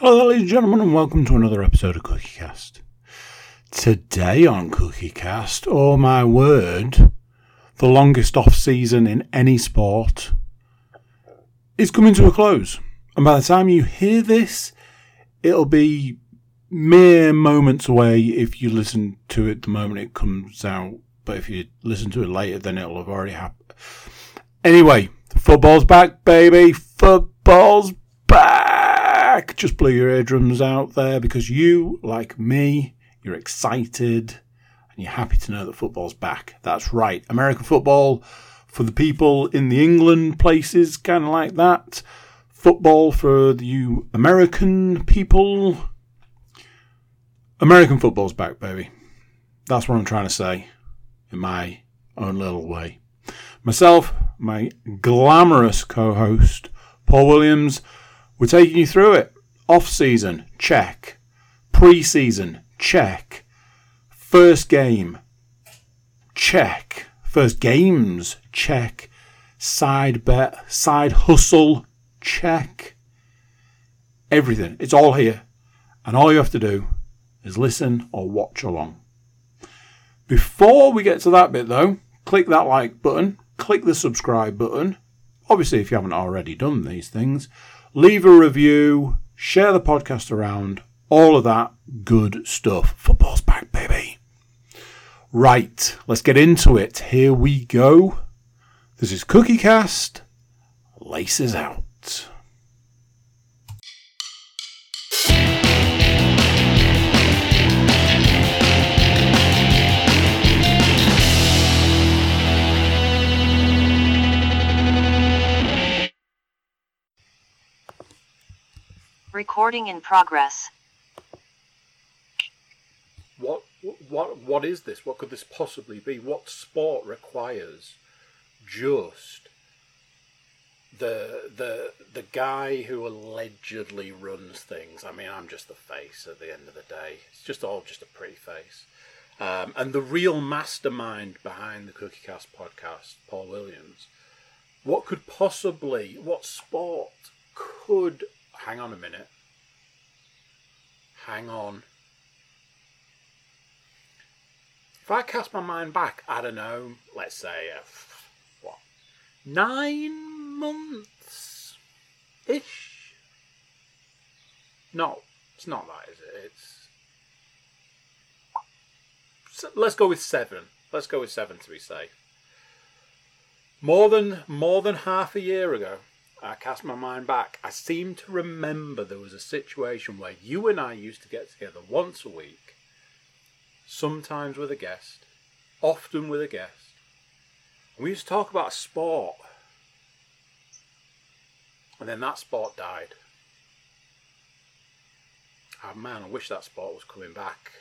Hello, ladies and gentlemen, and welcome to another episode of CookieCast. Today on CookieCast, oh my word, the longest off season in any sport is coming to a close. And by the time you hear this, it'll be mere moments away if you listen to it the moment it comes out. But if you listen to it later, then it'll have already happened. Anyway, football's back, baby. Football's back. Just blow your eardrums out there because you, like me, you're excited and you're happy to know that football's back. That's right. American football for the people in the England places, kind of like that. Football for you American people. American football's back, baby. That's what I'm trying to say in my own little way. Myself, my glamorous co host, Paul Williams, we're taking you through it. Off season, check. Pre season, check. First game, check. First games, check. Side bet, side hustle, check. Everything. It's all here. And all you have to do is listen or watch along. Before we get to that bit though, click that like button, click the subscribe button. Obviously, if you haven't already done these things, leave a review, share the podcast around, all of that good stuff. Football's back, baby. Right, let's get into it. Here we go. This is Cookie Cast. Laces out. Recording in progress. What what what is this? What could this possibly be? What sport requires just the the the guy who allegedly runs things? I mean, I'm just the face at the end of the day. It's just all just a pretty face. Um, and the real mastermind behind the CookieCast podcast, Paul Williams. What could possibly, what sport could hang on a minute. Hang on. If I cast my mind back, I don't know, let's say, uh, what, nine months ish? No, it's not that, is it? It's. Let's go with seven. Let's go with seven to be safe. More than more than half a year ago, I cast my mind back, I seem to remember there was a situation where you and I used to get together once a week, sometimes with a guest, often with a guest. We used to talk about sport. And then that sport died. Oh man, I wish that sport was coming back.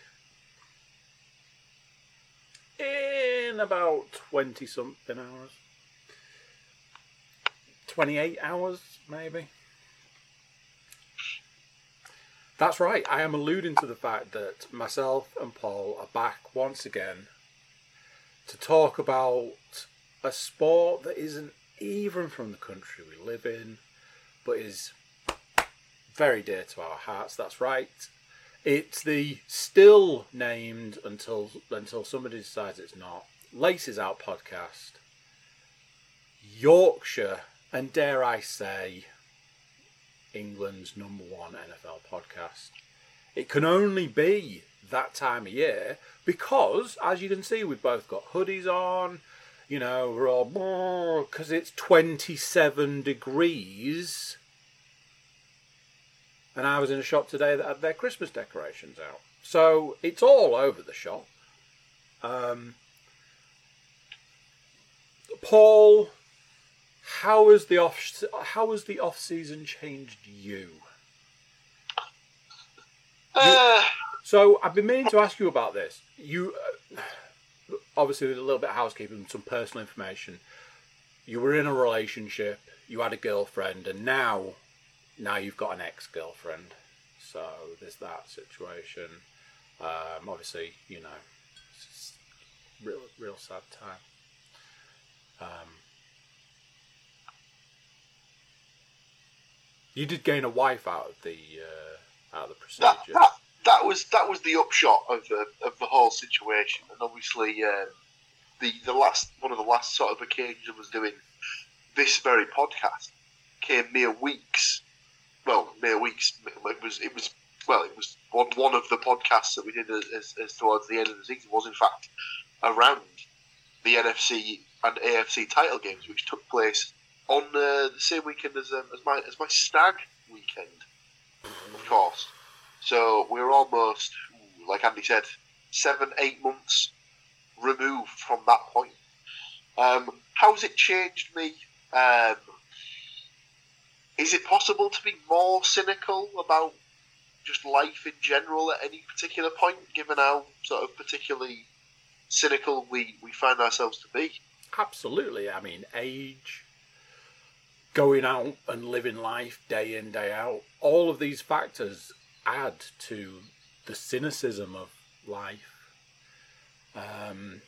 In about 20 something hours. 28 hours, maybe. That's right, I am alluding to the fact that myself and Paul are back once again to talk about a sport that isn't even from the country we live in, but is very dear to our hearts. That's right. It's the still named until until somebody decides it's not. Laces Out podcast. Yorkshire and dare I say, England's number one NFL podcast. It can only be that time of year because, as you can see, we've both got hoodies on. You know, we're all because it's 27 degrees. And I was in a shop today that had their Christmas decorations out. So it's all over the shop. Um, Paul how has the off how has the off season changed you? Uh, so I've been meaning to ask you about this. You uh, obviously a little bit of housekeeping, some personal information. You were in a relationship, you had a girlfriend, and now now you've got an ex girlfriend. So there's that situation. Um, obviously, you know, it's real real sad time. Um, You did gain a wife out of the uh, out of the procedure. That, that, that was that was the upshot of the of the whole situation, and obviously um, the the last one of the last sort of occasions I was doing this very podcast came mere weeks. Well, mere weeks. It was it was well, it was one one of the podcasts that we did as, as towards the end of the season was in fact around the NFC and AFC title games, which took place on uh, the same weekend as, um, as my as my stag weekend, of course. So we're almost, like Andy said, seven, eight months removed from that point. Um, how's it changed me? Um, is it possible to be more cynical about just life in general at any particular point, given how sort of particularly cynical we, we find ourselves to be? Absolutely. I mean, age, going out and living life day in, day out, all of these factors add to the cynicism of life. Um,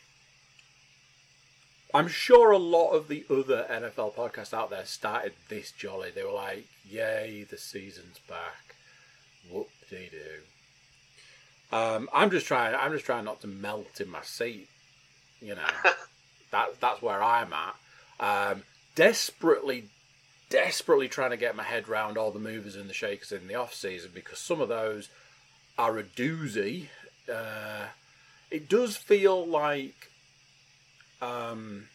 I'm sure a lot of the other NFL podcasts out there started this jolly. They were like, "Yay, the season's back!" Whoop de do. Um, I'm just trying. I'm just trying not to melt in my seat. You know, that that's where I'm at. Um, desperately, desperately trying to get my head around all the movers and the shakers in the off season because some of those are a doozy. Uh, it does feel like um,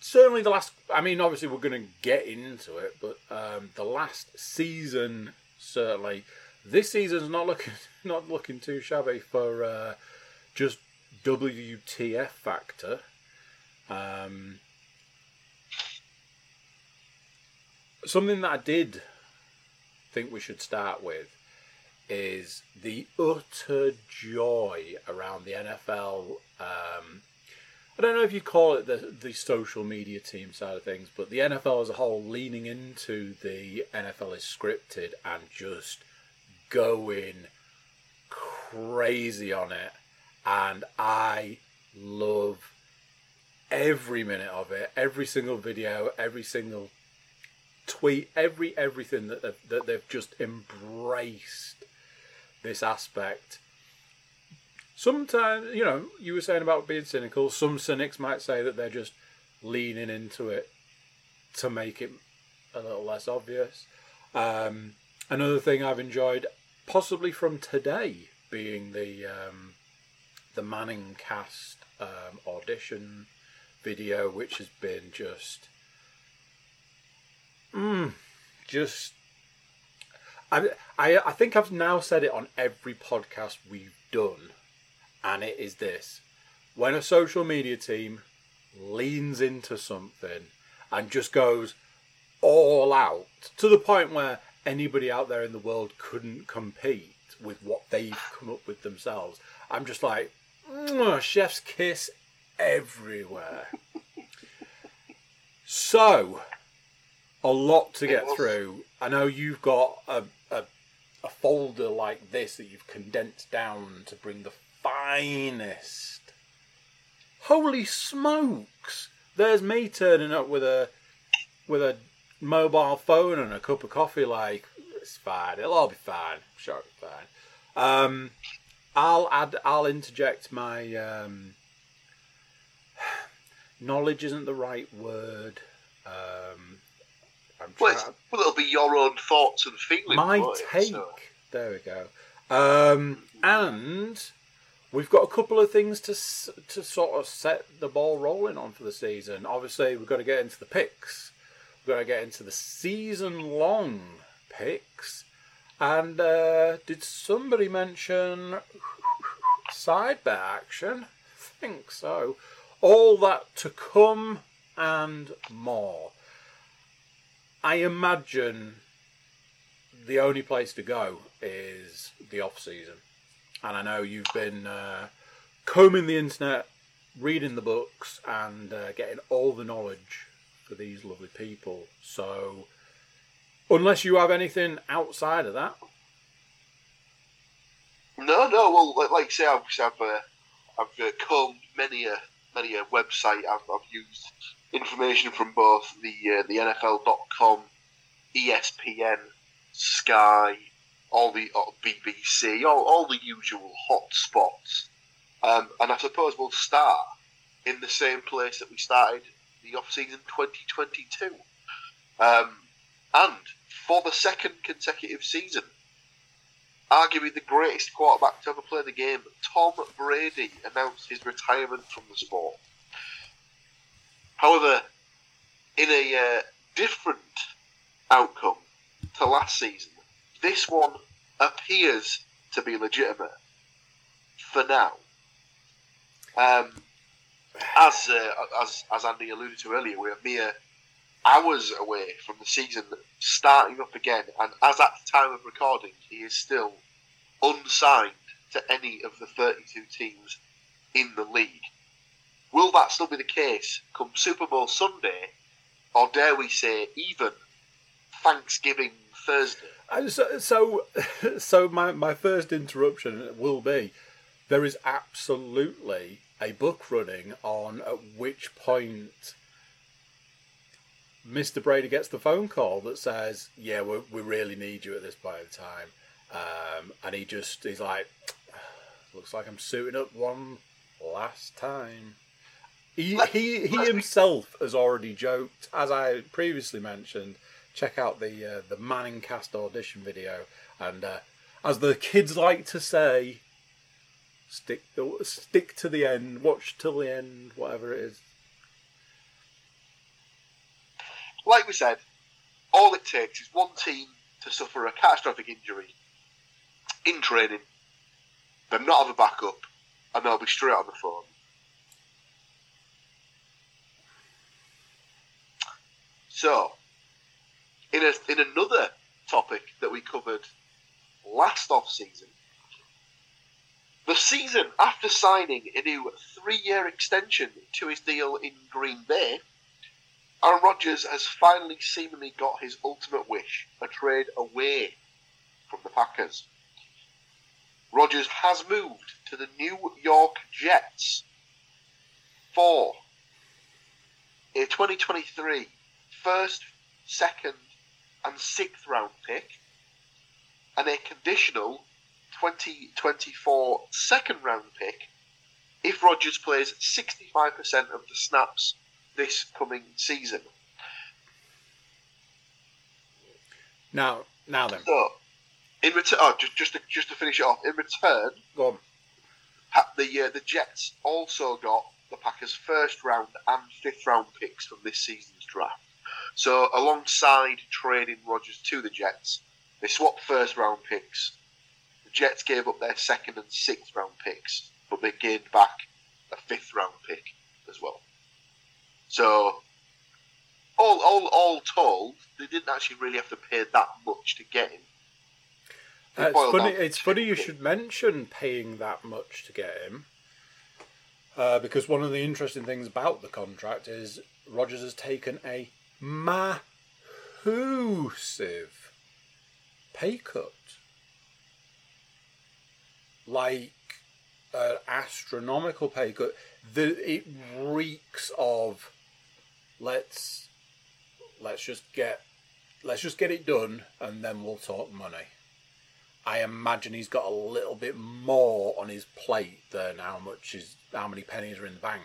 certainly the last. I mean, obviously we're going to get into it, but um, the last season certainly. This season's not looking not looking too shabby for uh, just WTF factor. Um, something that I did think we should start with is the utter joy around the NFL. Um, I don't know if you call it the the social media team side of things, but the NFL as a whole leaning into the NFL is scripted and just going crazy on it, and I love every minute of it, every single video, every single tweet, every everything that they've, that they've just embraced this aspect. Sometimes, you know, you were saying about being cynical. Some cynics might say that they're just leaning into it to make it a little less obvious. Um, another thing I've enjoyed, possibly from today, being the um, the Manning cast um, audition video, which has been just, mm, just. I, I I think I've now said it on every podcast we've done, and it is this: when a social media team leans into something and just goes all out to the point where anybody out there in the world couldn't compete with what they've come up with themselves. I'm just like, chef's kiss everywhere. so, a lot to get through. I know you've got a, a, a folder like this that you've condensed down to bring the finest. Holy smokes! There's me turning up with a with a mobile phone and a cup of coffee. Like it's fine. It'll all be fine. Sure, it'll be fine. Um, I'll add. I'll interject my um, knowledge. Isn't the right word. Um, I'm Well, well, it'll be your own thoughts and feelings. my won't it? take. So- There we go. Um, and we've got a couple of things to to sort of set the ball rolling on for the season. Obviously, we've got to get into the picks. We've got to get into the season long picks. And uh, did somebody mention side bet action? I think so. All that to come and more. I imagine the only place to go is the off season. And I know you've been uh, combing the internet, reading the books, and uh, getting all the knowledge for these lovely people. So, unless you have anything outside of that, No, no. Well, like, I say, I've I've, uh, I've uh, combed many a many a website. I've, I've used information from both the uh, the NFL.com, ESPN, Sky, all the uh, BBC, all, all the usual hot spots. Um, and I suppose we'll start in the same place that we started the off season 2022. Um, and for the second consecutive season, arguably the greatest quarterback to ever play the game, Tom Brady announced his retirement from the sport. However, in a uh, different outcome to last season, this one appears to be legitimate for now. Um, as uh, as as Andy alluded to earlier, we're mere hours away from the season starting up again, and as at the time of recording, he is still unsigned to any of the 32 teams in the league. Will that still be the case come Super Bowl Sunday, or dare we say even Thanksgiving Thursday? Uh, so, so, so my, my first interruption will be there is absolutely a book running on at which point Mr. Brady gets the phone call that says, "Yeah, we we really need you at this point in time," um, and he just he's like, "Looks like I'm suiting up one last time." He he he himself has already joked, as I previously mentioned. Check out the uh, the Manning cast audition video, and uh, as the kids like to say, stick stick to the end, watch till the end, whatever it is. like we said, all it takes is one team to suffer a catastrophic injury in training, then not have a backup, and they'll be straight on the phone. So, in a, in another topic that we covered last off season, the season after signing a new three year extension to his deal in Green Bay, Aaron Rodgers has finally seemingly got his ultimate wish a trade away from the Packers. Rodgers has moved to the New York Jets for a 2023 first, second, and sixth round pick and a conditional 2024 second round pick if Rodgers plays 65% of the snaps this coming season. Now, now then, So, in return, oh, just just to, just to finish it off, in return, go on. the uh, the Jets also got the Packers' first round and fifth round picks from this season's draft. So, alongside trading Rodgers to the Jets, they swapped first round picks. The Jets gave up their second and sixth round picks, but they gained back a fifth round pick as well. So, all all all told, they didn't actually really have to pay that much to get him. Uh, it's funny. It's funny you should mention paying that much to get him, uh, because one of the interesting things about the contract is Rodgers has taken a massive pay cut, like an astronomical pay cut. The it reeks of let's let's just get let's just get it done and then we'll talk money. I imagine he's got a little bit more on his plate than how much is how many pennies are in the bank.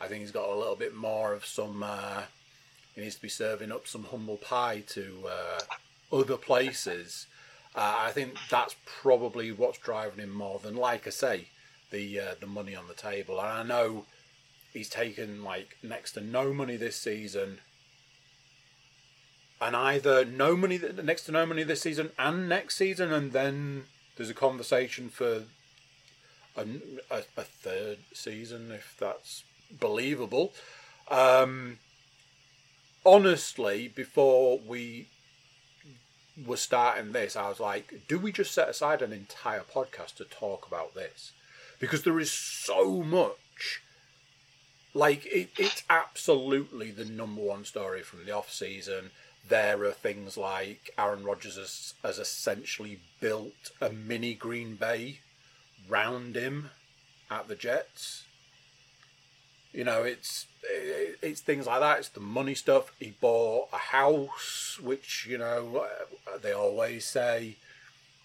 I think he's got a little bit more of some. Uh, he needs to be serving up some humble pie to uh, other places. Uh, I think that's probably what's driving him more than, like I say, the uh, the money on the table. And I know he's taken like next to no money this season and either no money next to no money this season and next season, and then there's a conversation for a, a, a third season if that's believable. Um, honestly, before we were starting this, I was like, do we just set aside an entire podcast to talk about this? Because there is so much. Like, it, it's absolutely the number one story from the off season there are things like Aaron Rodgers has, has essentially built a mini Green Bay round him at the Jets. You know, it's it's things like that. It's the money stuff. He bought a house, which you know they always say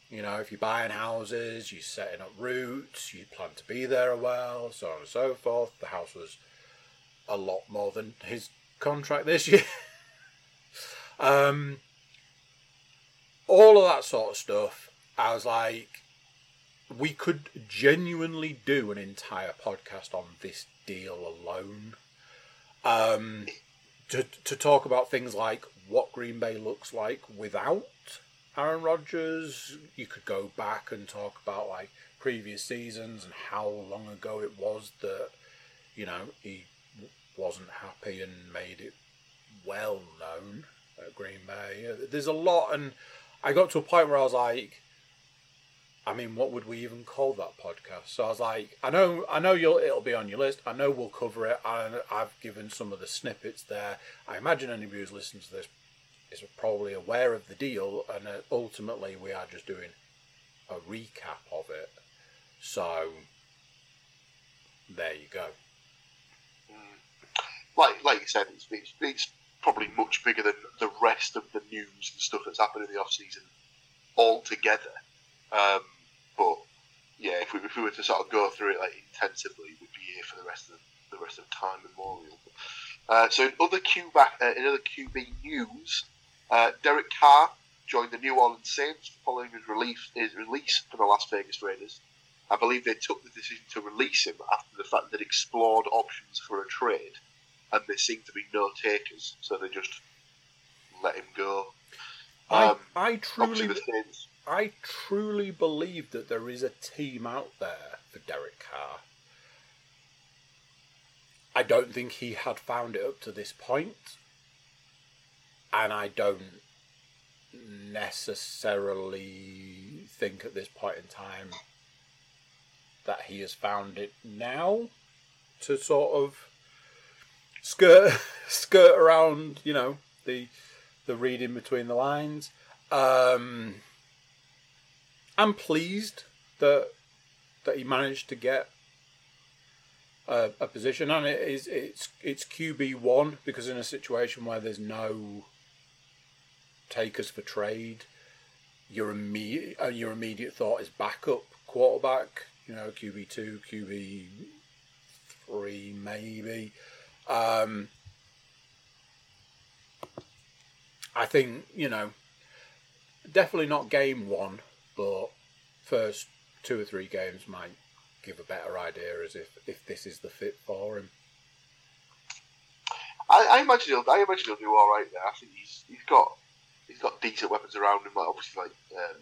You know, if you're buying houses, you're setting up roots, you plan to be there a while, so on and so forth. The house was a lot more than his contract this year. um, all of that sort of stuff. I was like, we could genuinely do an entire podcast on this deal alone. Um, to to talk about things like what Green Bay looks like without Aaron Rodgers. You could go back and talk about like previous seasons and how long ago it was that you know he wasn't happy and made it well known at Green Bay. There's a lot, and I got to a point where I was like, I mean, what would we even call that podcast? So I was like, I know, I know you'll it'll be on your list. I know we'll cover it. And I've given some of the snippets there. I imagine anybody who's listening to this is probably aware of the deal, and uh, ultimately we are just doing a recap of it. So there you go. Like, like you said, it's, it's, it's probably much bigger than the rest of the news and stuff that's happened in the off season altogether. Um, but yeah, if we, if we were to sort of go through it like intensively, we'd be here for the rest of the, the rest of time memorial. Uh, so in other QB uh, in other QB news, uh, Derek Carr joined the New Orleans Saints following his release his release from the Las Vegas Raiders. I believe they took the decision to release him after the fact that explored options for a trade, and there seemed to be no takers, so they just let him go. Um, I, I truly, I truly believe that there is a team out there for Derek Carr. I don't think he had found it up to this point, and I don't necessarily think at this point in time that he has found it now to sort of skirt skirt around, you know, the the reading between the lines. Um, I'm pleased that that he managed to get a, a position, and it is it's it's QB one because in a situation where there's no takers for trade, your immediate uh, your immediate thought is backup quarterback. You know, QB two, QB three, maybe. Um, I think you know, definitely not game one, but first two or three games might give a better idea as if if this is the fit for him. I, I imagine he'll. I imagine he'll do all right there. I think he's he's got he's got decent weapons around him. Like obviously, like um,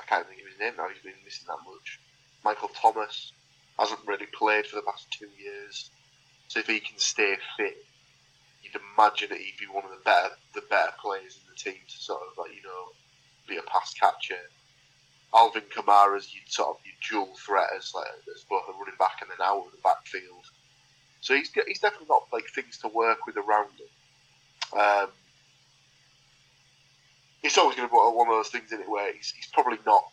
I can't think of his name now. He's been missing that much. Michael Thomas hasn't really played for the past two years, so if he can stay fit, you'd imagine that he'd be one of the better the better players in the team to sort of like you know be a pass catcher. Alvin Kamara's you sort of your dual threat as like as both a running back and an out of the backfield. So he's he's definitely got like things to work with around him. Um, it's always going to be one of those things in it where he's, he's probably not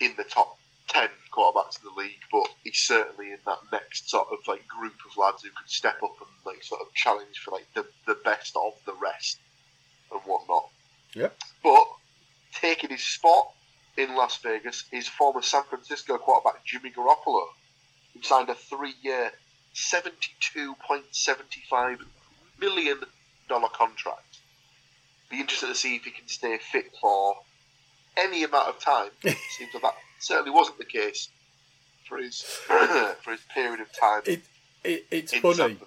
in the top ten quarterbacks in the league, but he's certainly in that next sort of like group of lads who could step up and like sort of challenge for like the, the best of the rest and whatnot. Yeah. His spot in Las Vegas is former San Francisco quarterback Jimmy Garoppolo, who signed a three-year, seventy-two point seventy-five million dollar contract be interested to see if he can stay fit for any amount of time. Seems like that certainly wasn't the case for his for his period of time. It, it it's funny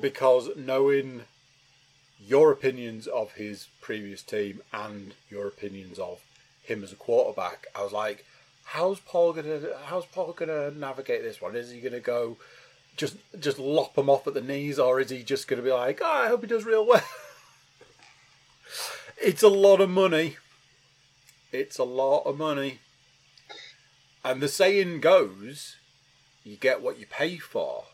because knowing your opinions of his previous team and your opinions of him as a quarterback, I was like, how's Paul gonna how's Paul gonna navigate this one? Is he gonna go just just lop him off at the knees, or is he just gonna be like, oh, I hope he does real well? It's a lot of money. It's a lot of money. And the saying goes, you get what you pay for.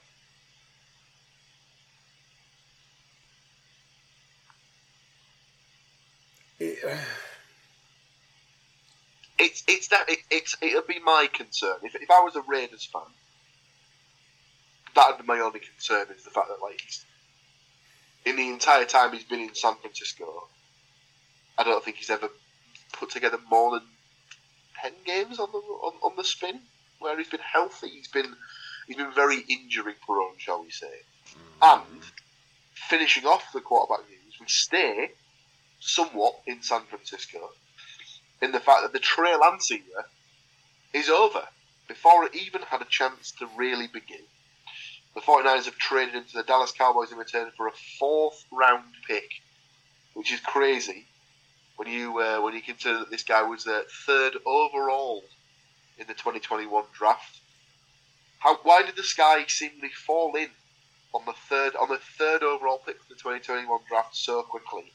It, uh... It's it's that it, it's it'll be my concern if, if I was a Raiders fan. That would be my only concern is the fact that like he's in the entire time he's been in San Francisco, I don't think he's ever put together more than ten games on the on, on the spin where he's been healthy. He's been he's been very injury prone, shall we say? Mm-hmm. And finishing off the quarterback news, we stay somewhat in San Francisco in the fact that the Trey Lance era is over before it even had a chance to really begin. The 49ers have traded into the Dallas Cowboys in return for a fourth round pick, which is crazy when you uh, when you consider that this guy was the third overall in the 2021 draft. How why did the sky seemingly fall in on the third on the third overall pick for the 2021 draft so quickly?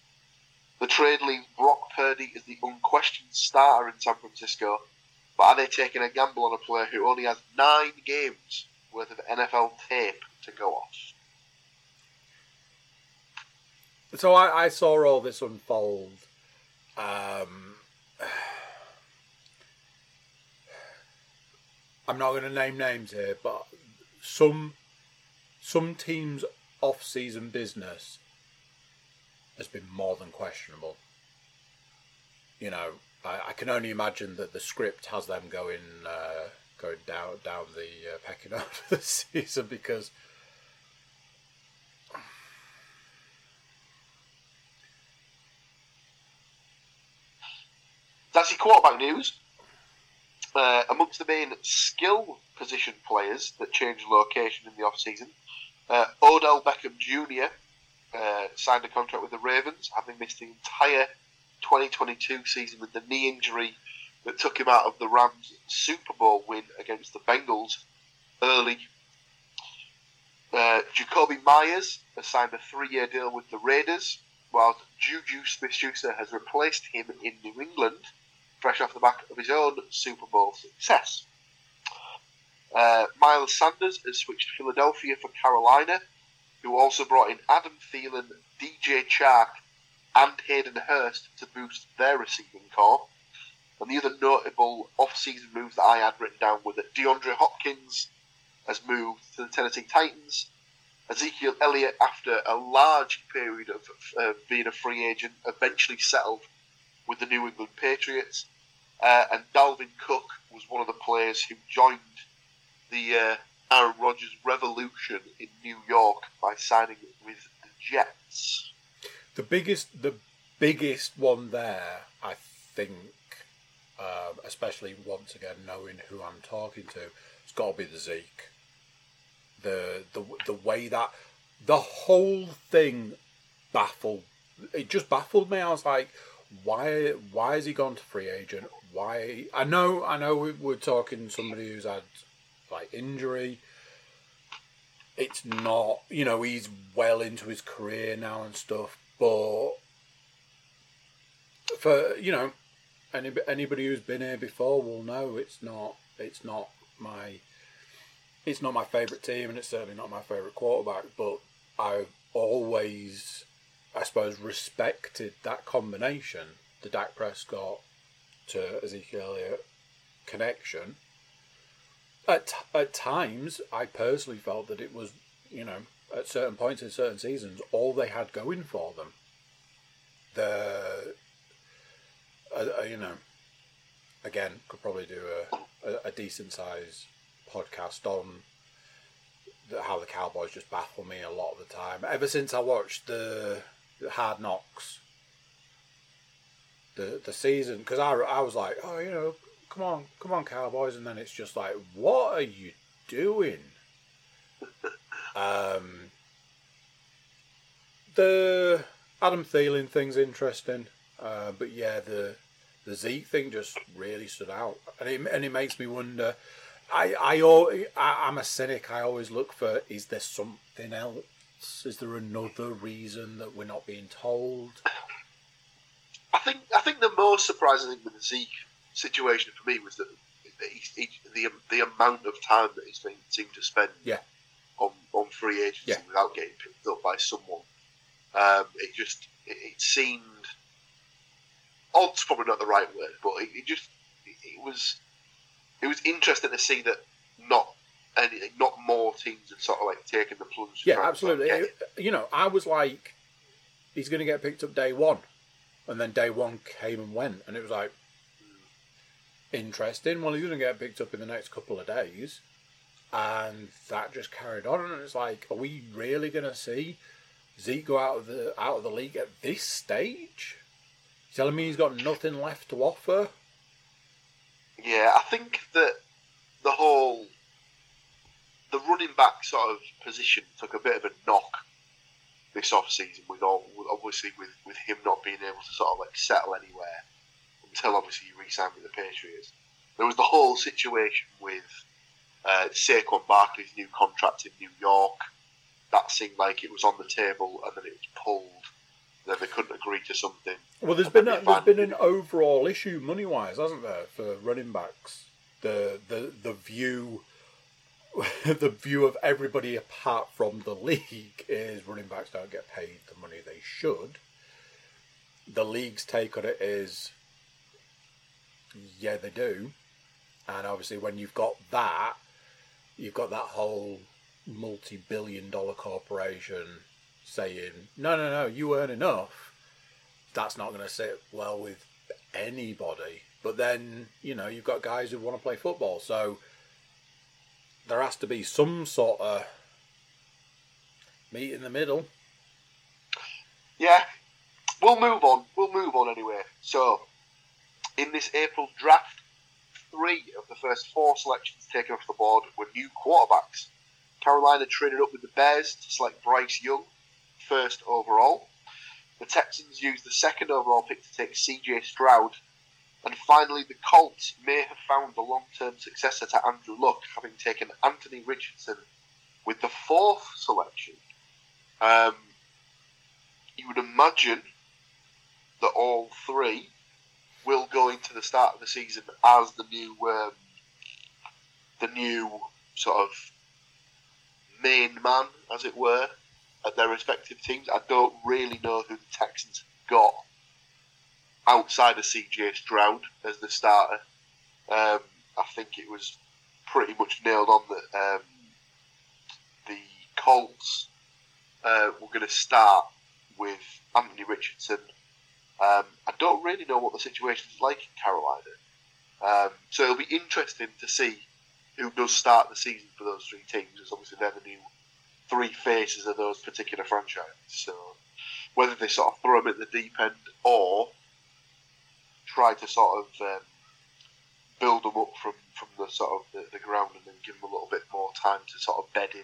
The trade leaves Brock Purdy as the unquestioned starter in San Francisco, but are they taking a gamble on a player who only has nine games worth of NFL tape to go off? So I, I saw all this unfold. Um, I'm not going to name names here, but some some teams' off-season business has been more than questionable. You know, I, I can only imagine that the script has them going uh, going down down the uh, pecking order this season because. That's your quarterback news. Uh, amongst the main skill position players that changed location in the off-season, uh, Odell Beckham Jr. Uh, signed a contract with the Ravens, having missed the entire 2022 season with the knee injury that took him out of the Rams' Super Bowl win against the Bengals early. Uh, Jakobi Meyers has signed a three-year deal with the Raiders, while Juju Smith-Schuster has replaced him in New England fresh off the back of his own Super Bowl success. Uh, Miles Sanders has switched to Philadelphia for Carolina, who also brought in Adam Thielen, DJ Chark, and Hayden Hurst to boost their receiving corps. And the other notable off-season moves that I had written down were that DeAndre Hopkins has moved to the Tennessee Titans. Ezekiel Elliott, after a large period of uh, being a free agent, eventually settled with the New England Patriots. Uh, and Dalvin Cook was one of the players who joined the uh, Aaron Rodgers revolution in New York by signing with the Jets. The biggest, the biggest one there, I think, um, especially once again knowing who I'm talking to, it's got to be the Zeke. The the the way that the whole thing baffled. It just baffled me. I was like, why why has he gone to free agent? Why? I know I know we're talking somebody who's had like injury. It's not you know he's well into his career now and stuff, but for you know any, anybody who's been here before will know it's not it's not my it's not my favourite team and it's certainly not my favourite quarterback, but I've always I suppose, respected that combination, the Dak Prescott to Ezekiel Elliott connection. At, at times, I personally felt that it was, you know, at certain points in certain seasons, all they had going for them. The, uh, uh, you know, again, could probably do a, a, a decent size podcast on how the Cowboys just baffle me a lot of the time. Ever since I watched the Hard Knocks, the the season, because I, I was like, oh, you know, come on, come on, Cowboys, and then it's just like, what are you doing? um, the Adam Thielen thing's interesting, uh, but yeah, the the Zeke thing just really stood out, and it and it makes me wonder. I I, I I'm a cynic. I always look for is there something else is there another reason that we're not being told? I think I think the most surprising thing with Zeke situation for me was that he, he, the the amount of time that he's been seemed to spend yeah. on on free agency Yeah. without getting picked up by someone. Um, it just it, it seemed odd's probably not the right word, but it, it just it, it was it was interesting to see that not any not more teams had sort of like taken the plunge. Yeah, absolutely. You know, I was like, he's going to get picked up day one, and then day one came and went, and it was like, interesting. Well, he's going to get picked up in the next couple of days. And that just carried on. And it's like, are we really going to see Zeke go out of the out of the league at this stage? You telling me he's got nothing left to offer? Yeah, I think that the whole the running back sort of position took a bit of a knock this off season with all obviously with, with him not being able to sort of like settle anywhere until obviously he re-signed with the Patriots. There was the whole situation with uh, Saquon Barkley's new contract in New York. That seemed like it was on the table and then it was pulled. Then they couldn't agree to something. Well, there's been a, there's been an overall issue money wise, hasn't there, for running backs? The the the view the view of everybody apart from the league is running backs don't get paid the money they should. The league's take on it is, yeah, they do, and obviously when you've got that, you've got that whole multi-billion-dollar corporation saying, no, no, no, you earn enough. That's not going to sit well with anybody. But then, you know, you've got guys who want to play football, so there has to be some sort of meet in the middle. Yeah, we'll move on. We'll move on anyway. So, in this April draft, three of the first four selections taken off the board were new quarterbacks. Carolina traded up with the Bears to select Bryce Young, first overall. The Texans used the second overall pick to take CJ Stroud and finally, the Colts may have found the long term successor to Andrew Luck, having taken Anthony Richardson with the fourth selection. Um, you would imagine that all three will go into the start of the season as the new, um, the new sort of main man, as it were, at their respective teams. I don't really know who the Texans got outside of CJ Stroud as the starter. Um, I think it was pretty much nailed on that um, the Colts uh, were going to start with Anthony Richardson. Um, I don't really know what the situation is like in Carolina. Um, so it'll be interesting to see who does start the season for those three teams, as obviously they're the new three faces of those particular franchises. So whether they sort of throw them at the deep end or try to sort of um, build them up from, from the sort of the, the, ground and then give them a little bit more time to sort of bed in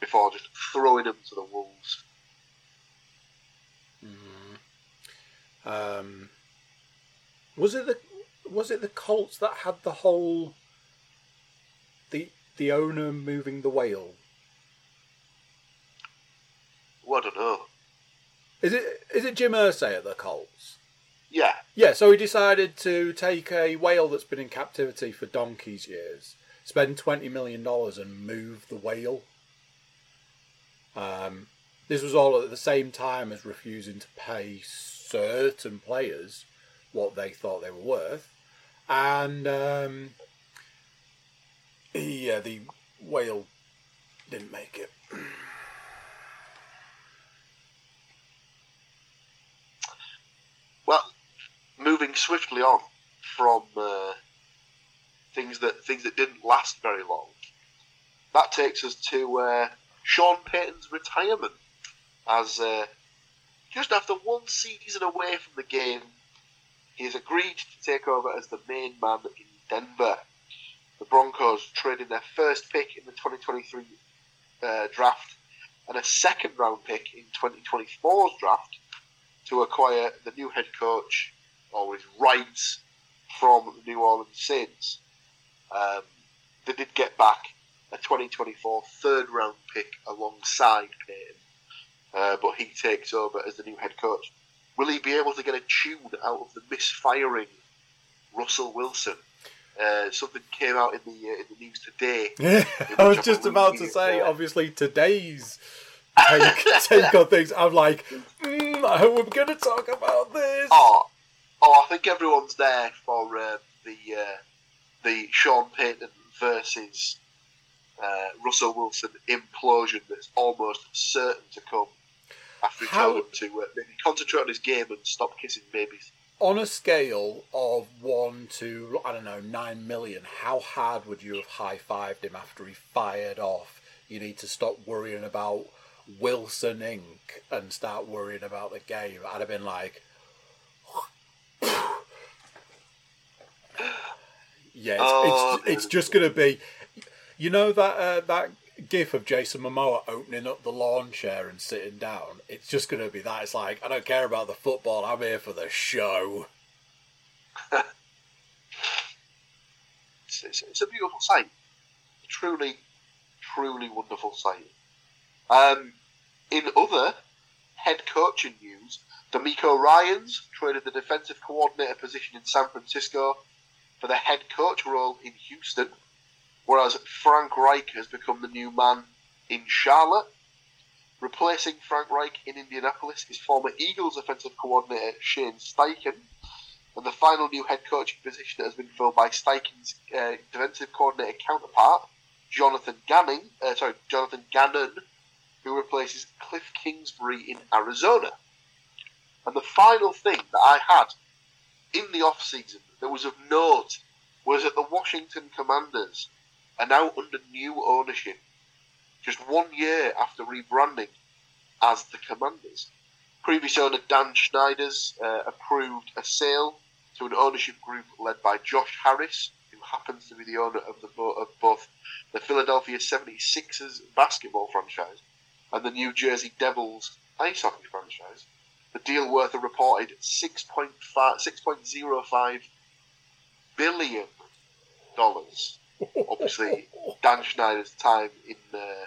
before just throwing them to the wolves. Um, was it the was it the Colts that had the whole the the owner moving the whale? Well, I don't know. Is it is it Jim Irsay at the Colts? Yeah. Yeah, so he decided to take a whale that's been in captivity for donkey's years, spend $20 million and move the whale. Um, this was all at the same time as refusing to pay certain players what they thought they were worth. And um, yeah, the whale didn't make it. Well, moving swiftly on from uh, things that things that didn't last very long, that takes us to uh, Sean Payton's retirement. As uh, just after one season away from the game, he has agreed to take over as the main man in Denver. The Broncos traded their first pick in the 2023 uh, draft and a second round pick in 2024's draft to acquire the new head coach or his rights from the New Orleans Saints. Um, they did get back a 2024 third round pick alongside Payton, uh, but he takes over as the new head coach. Will he be able to get a tune out of the misfiring Russell Wilson? Uh, something came out in the uh, in the news today. Yeah, I was just about to say, obviously today's take, take on things. I'm like, mm, I hope we're going to talk about this. Oh, oh, I think everyone's there for uh, the uh, the Sean Payton versus uh, Russell Wilson implosion that's almost certain to come after he How- told him to uh, maybe concentrate on his game and stop kissing babies. on a scale of one to I don't know nine million, how hard would you have high fived him after he fired off? You need to stop worrying about Wilson Inc. and start worrying about the game. I'd have been like, yeah, it's, Oh, it's, it's just gonna be, you know that uh, that gif of Jason Momoa opening up the lawn chair and sitting down. It's just gonna be that. It's like I don't care about the football. I'm here for the show. It's, it's, it's a beautiful sight. Truly, truly wonderful sight. Um, in other head coaching news, DeMeco Ryans traded the defensive coordinator position in San Francisco for the head coach role in Houston, whereas Frank Reich has become the new man in Charlotte. Replacing Frank Reich in Indianapolis is former Eagles offensive coordinator Shane Steichen, and the final new head coaching position that has been filled by Steichen's uh, defensive coordinator counterpart, Jonathan Ganning, uh, sorry, Jonathan Gannon, who replaces Cliff Kingsbury in Arizona. And the final thing that I had in the off season that was of note was that the Washington Commanders are now under new ownership, just one year after rebranding as the Commanders. Previous owner Dan Schneider's uh, approved a sale to an ownership group led by Josh Harris, who happens to be the owner of, the, of both the Philadelphia 76ers basketball franchise and the New Jersey Devils ice hockey franchise. The deal worth a reported 6.5, 6.05 billion dollars. Obviously, Dan Schneider's time in uh,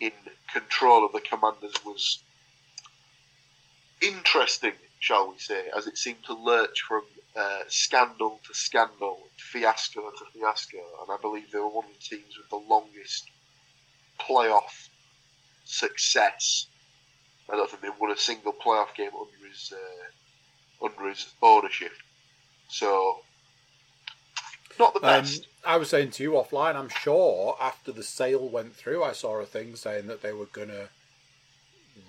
in control of the Commanders was interesting, shall we say, as it seemed to lurch from uh, scandal to scandal, fiasco to fiasco, and I believe they were one of the teams with the longest playoff success. I don't think they won a single playoff game under his uh, under his ownership. So, not the Um, best. I was saying to you offline. I'm sure after the sale went through, I saw a thing saying that they were gonna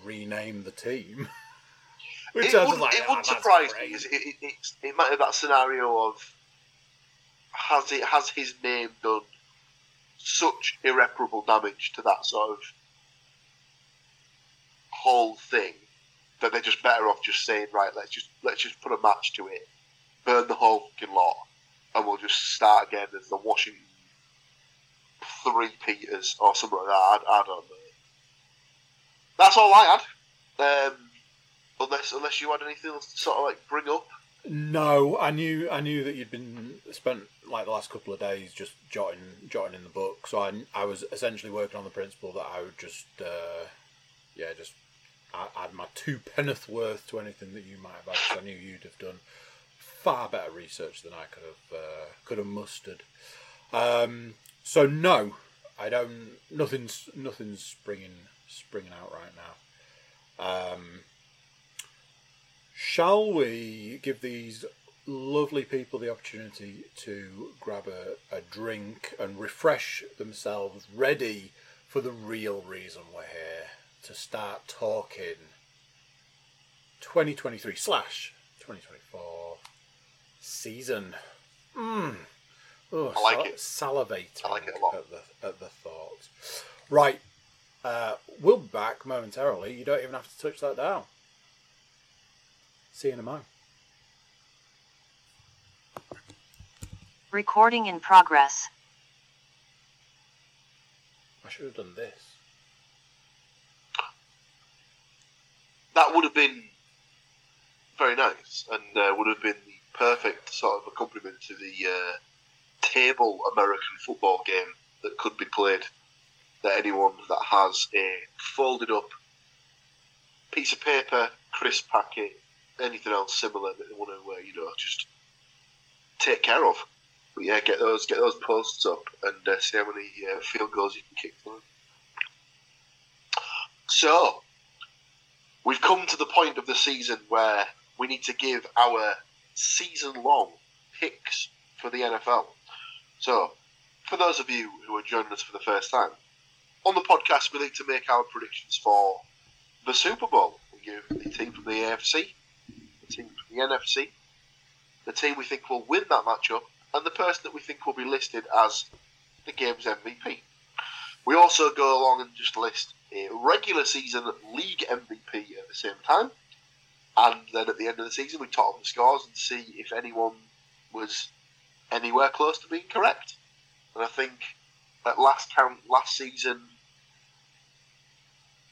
rename the team. Which it I was wouldn't, like, it "Ah, wouldn't that's surprise great." me. It, it, it, it might have that scenario of has it has his name done such irreparable damage to that sort of whole thing that they're just better off just saying right, let's just let's just put a match to it, burn the whole fucking lot, and we'll just start again as the Washington Three Peters or something like that. I, I don't know. That's all I had. Um, unless unless you had anything else to sort of like bring up. No, I knew I knew that you'd been spent like the last couple of days just jotting jotting in the book. So I, I was essentially working on the principle that I would just uh, yeah just add, my two penneth worth to anything that you might have had. I knew you'd have done far better research than I could have uh, could have mustered. Um, so no, I don't. Nothing's nothing's springing springing out right now. Um, shall we give these lovely people the opportunity to grab a, a drink and refresh themselves, ready for the real reason we're here to start talking 2023 slash 2024 season. Mmm. Oh, I like it. Salivating I like it a lot. At the, at the thought. Right. Uh, we'll be back momentarily. You don't even have to touch that down. See you in a moment. Recording in progress. I should have done this. That would have been very nice and uh, would have been the perfect sort of accompaniment to the uh, table American football game that could be played. That anyone that has a folded up piece of paper, crisp packet, anything else similar that they want to, uh, you know, just take care of. But yeah, get those get those posts up and uh, see how many uh, field goals you can kick them. So, we've come to the point of the season where we need to give our season long picks for the NFL. So, for those of you who are joining us for the first time, on the podcast we like to make our predictions for the Super Bowl. We give the team from the AFC, the team from the NFC, the team we think will win that matchup, and the person that we think will be listed as the game's MVP. We also go along and just list a regular season league MVP at the same time, and then at the end of the season we top up the scores and see if anyone was anywhere close to being correct. And I think at last count last season,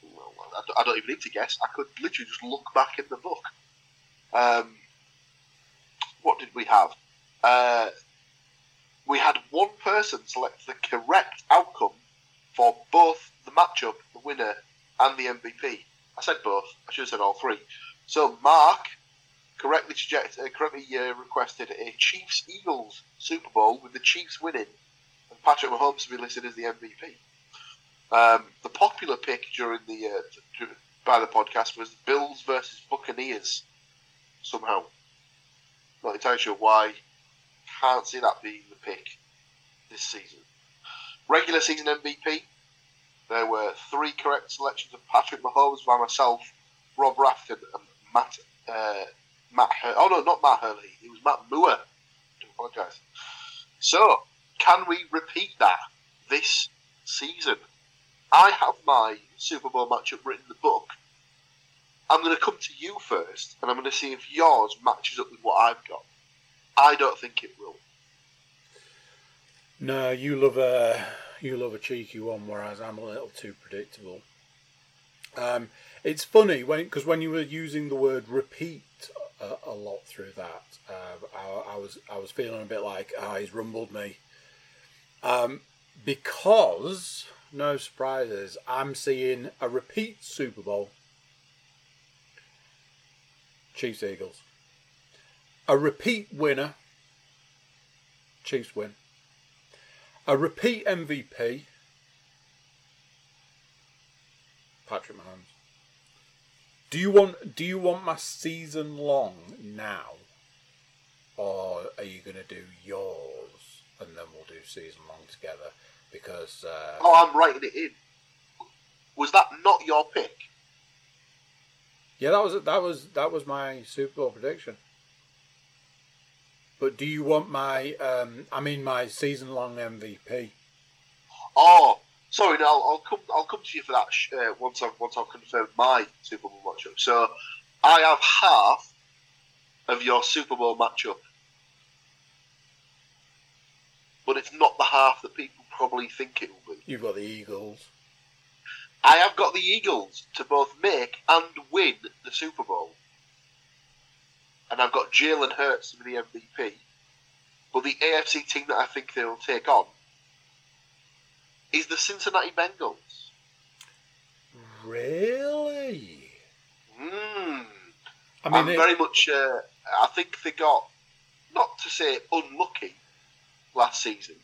well, I don't even need to guess. I could literally just look back in the book. Um, what did we have? Uh, we had one person select the correct outcome for both the matchup, the winner, and the MVP. I said both. I should have said all three. So Mark correctly, uh, correctly uh, requested a Chiefs Eagles Super Bowl with the Chiefs winning, and Patrick Mahomes to be listed as the MVP. Um, the popular pick during the uh, by the podcast was Bills versus Buccaneers. Somehow, not entirely sure why. Can't see that being the pick this season. Regular season MVP. There were three correct selections of Patrick Mahomes by myself, Rob Rafton, and Matt. Uh, Matt. Hur- oh no, not Matt Hurley. It was Matt Moore. I apologise. So, can we repeat that this season? I have my Super Bowl matchup written in the book. I'm going to come to you first, and I'm going to see if yours matches up with what I've got. I don't think it will. No, you love a you love a cheeky one, whereas I'm a little too predictable. Um, it's funny when because when you were using the word repeat a, a lot through that, uh, I, I, was I was feeling a bit like ah, oh, he's rumbled me. Um, because no surprises, I'm seeing a repeat Super Bowl. Chiefs Eagles. A repeat winner. Chiefs win a repeat MVP, Patrick Mahomes. Do you want do you want my season long now, or are you going to do yours and then we'll do season long together? Because uh, oh, I'm writing it in. Was that not your pick? Yeah, that was that was that was my Super Bowl prediction. But do you want my, um, I mean, my season-long MVP? Oh, sorry. No, I'll, I'll, come. I'll come to you for that uh, once I've once I've confirmed my Super Bowl matchup. So, I have half of your Super Bowl matchup, but it's not the half that people probably think it will be. You've got the Eagles. I have got the Eagles to both make and win the Super Bowl and I've got Jalen Hurts to be the MVP. But the AFC team that I think they will take on is the Cincinnati Bengals. Really? Mm. I mean, I'm it... very much. Uh, I think they got, not to say unlucky, last season,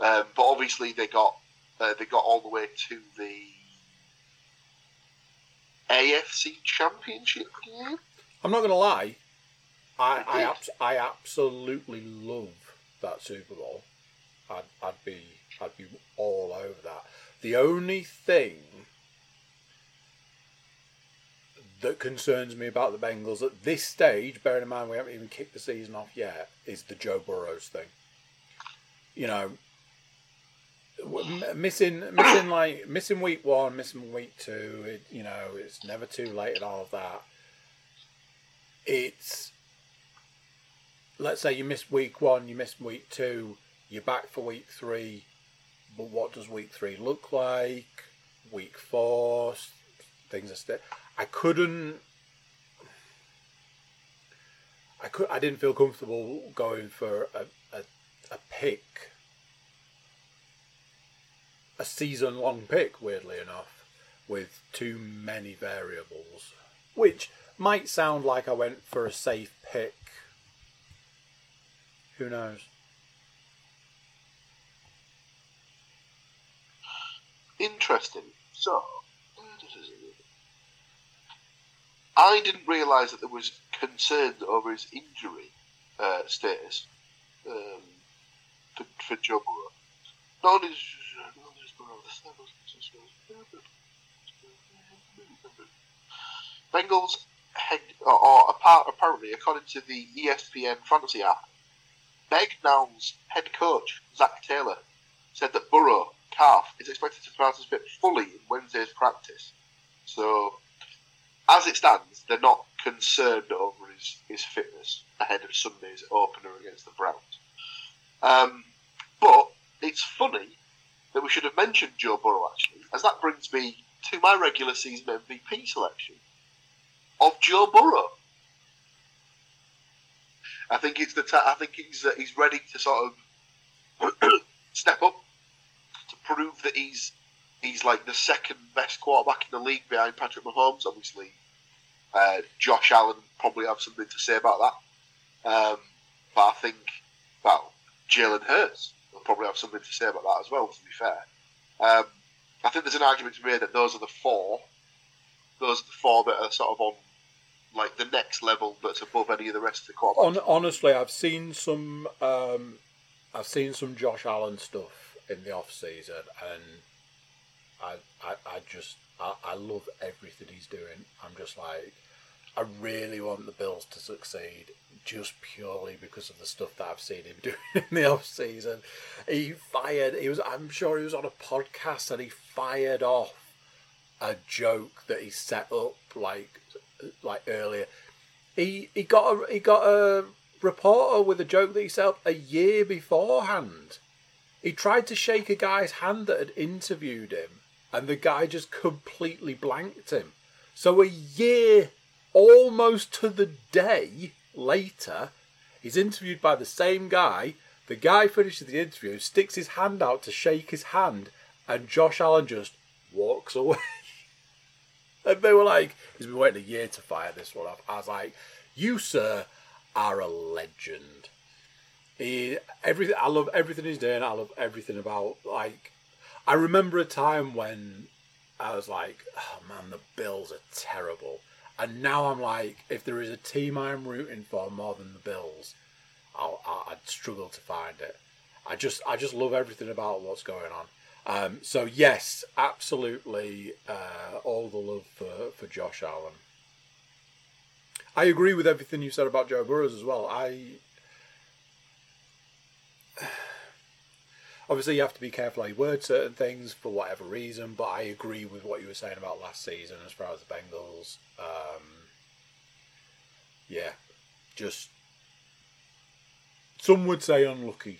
um, but obviously they got uh, they got all the way to the AFC Championship game. I'm not going to lie. I I, abs- I absolutely love that Super Bowl. I'd, I'd be I'd be all over that. The only thing that concerns me about the Bengals at this stage, bearing in mind we haven't even kicked the season off yet, is the Joe Burrows thing. You know, missing missing like missing week one, missing week two. It, you know, it's never too late and all of that. It's let's say you miss week one, you miss week two, you're back for week three. But what does week three look like? Week four, things are still. I couldn't. I could. I didn't feel comfortable going for a, a, a pick, a season long pick. Weirdly enough, with too many variables, which might sound like I went for a safe pick who knows? Interesting. So, I didn't realise that there was concerns over his injury uh, status um, for, for Joe Burrow. Not Bengals head, or, or apart, apparently, according to the ESPN fantasy app, Bengals head coach Zac Taylor said that Burrow calf is expected to participate fully in Wednesday's practice. So, as it stands, they're not concerned over his, his fitness ahead of Sunday's opener against the Browns. Um, but it's funny that we should have mentioned Joe Burrow actually, as that brings me to my regular season MVP selection of Joe Burrow. I think it's the ta- I think he's uh, he's ready to sort of step up prove that he's he's like the second best quarterback in the league behind Patrick Mahomes. Obviously, uh, Josh Allen probably have something to say about that. Um, but I think, well, Jalen Hurts will probably have something to say about that as well. To be fair, um, I think there's an argument to be made that those are the four, those are the four that are sort of on like the next level that's above any of the rest of the quarterbacks. Honestly, I've seen some. Um, I've seen some Josh Allen stuff in the off season, and I, I, I just, I, I love everything he's doing. I'm just like, I really want the Bills to succeed, just purely because of the stuff that I've seen him doing in the off season. He fired. He was. I'm sure he was on a podcast and he fired off a joke that he set up like like earlier. He he got a he got a reporter with a joke that he set up a year beforehand. He tried to shake a guy's hand that had interviewed him, and the guy just completely blanked him. So a year, almost to the day later, he's interviewed by the same guy. The guy finishes the interview, sticks his hand out to shake his hand, and Josh Allen just walks away. And they were like, he's been waiting a year to fire this one off. I was like, you, sir, are a legend. He, everything, I love everything he's doing. I love everything about, like, I remember a time when I was like, oh man, the Bills are terrible. And now I'm like, if there is a team I'm rooting for more than the Bills, I'll, I'd struggle to find it. I just, I just love everything about what's going on. Um, so yes, absolutely, uh, all the love for, for Josh Allen. I agree with everything you said about Joe Burrows as well. I obviously you have to be careful how you word certain things for whatever reason, but I agree with what you were saying about last season as far as the Bengals. Um, yeah, just some would say unlucky.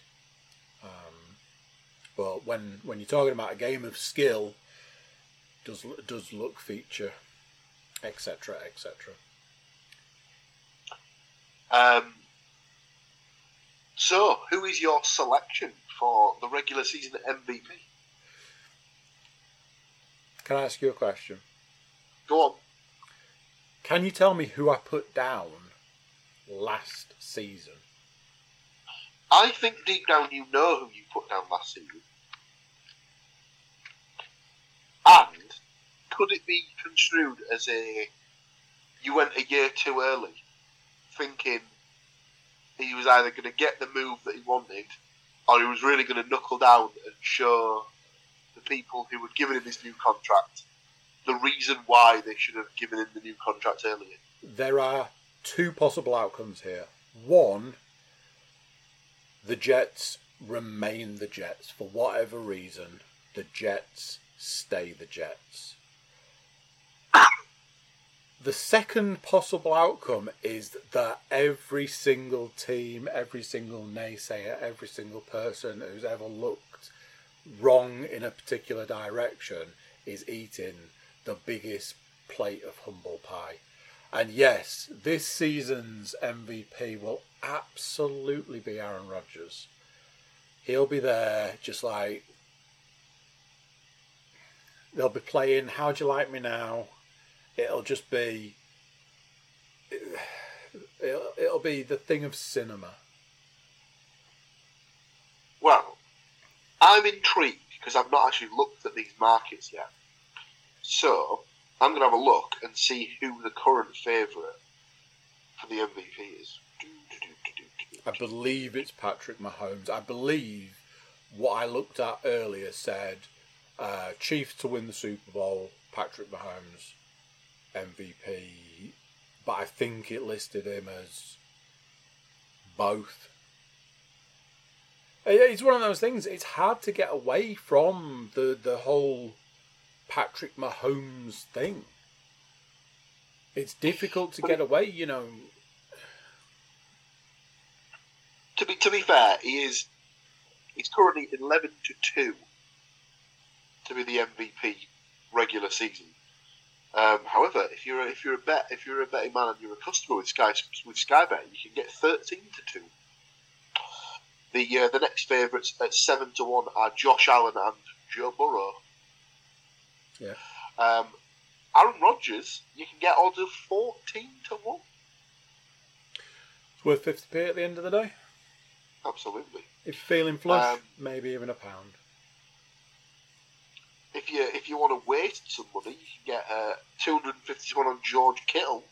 Um, but when when you're talking about a game of skill, does does luck feature, etc. etc. Um, so, who is your selection for the regular season MVP? Can I ask you a question? Go on. Can you tell me who I put down last season? I think deep down you know who you put down last season. And could it be construed as a you went a year too early, thinking he was either going to get the move that he wanted, or he was really going to knuckle down and show the people who had given him this new contract the reason why they should have given him the new contract earlier? There are two possible outcomes here. One, the Jets remain the Jets for whatever reason. The Jets stay the Jets. The second possible outcome is that every single team, every single naysayer, every single person who's ever looked wrong in a particular direction is eating the biggest plate of humble pie. And yes, this season's MVP will absolutely be Aaron Rodgers. He'll be there just like they'll be playing How'd You Like Me Now? It'll just be it'll, it'll be the thing of cinema. Well, I'm intrigued because I've not actually looked at these markets yet. So I'm going to have a look and see who the current favourite for the MVP is. I believe it's Patrick Mahomes. I believe what I looked at earlier said uh, Chiefs to win the Super Bowl, Patrick Mahomes MVP. but I think it listed him as both. It's one of those things. It's hard to get away from the the whole Patrick Mahomes thing. It's difficult to get away, you know. To be to be fair, he is he's currently eleven to two to be the MVP regular season. Um, however, if you're a, if you're a bet if you're a betting man and you're a customer with Sky with Sky Bet, you can get thirteen to two. The uh, the next favourites at seven to one are Josh Allen and Joe Burrow. Yeah. Um, Aaron Rodgers, you can get odds of fourteen to one. It's worth fifty p at the end of the day. Absolutely. If you're feeling flush, Um, maybe even a pound. If you if you want to waste some money, you can get uh, on George Kittle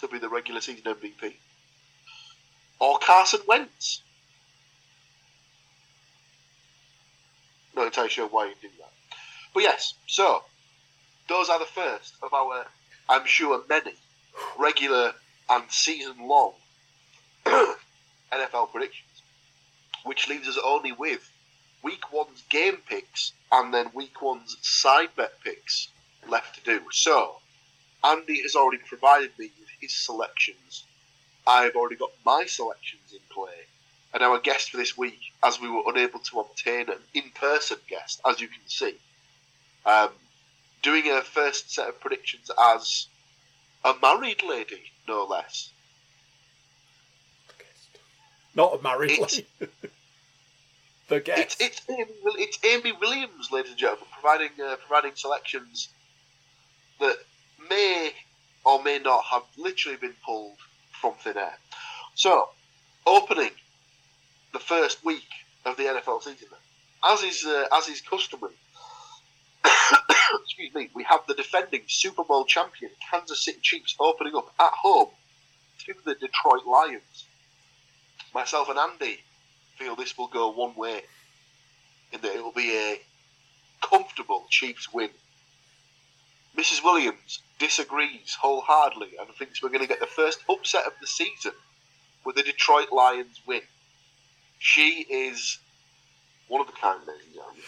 to be the regular season MVP, or Carson Wentz. Not entirely sure why you do that, but yes. So those are the first of our, I'm sure, many regular and season-long NFL predictions, which leaves us only with week one's game picks and then week one's side bet picks left to do. So, Andy has already provided me with his selections. I've already got my selections in play. And our guest for this week, as we were unable to obtain an in person guest, as you can see, um, doing a first set of predictions as a married lady, no less. Guest. Not a married It's- lady. It's, it's, Amy, it's Amy Williams, ladies and gentlemen, providing uh, providing selections that may or may not have literally been pulled from thin air. So, opening the first week of the NFL season, as is uh, as is customary. excuse me. We have the defending Super Bowl champion Kansas City Chiefs opening up at home to the Detroit Lions. Myself and Andy feel this will go one way, in that it will be a comfortable Chiefs win. Mrs. Williams disagrees wholeheartedly and thinks we're going to get the first upset of the season with the Detroit Lions win. She is one of a kind, ladies and gentlemen.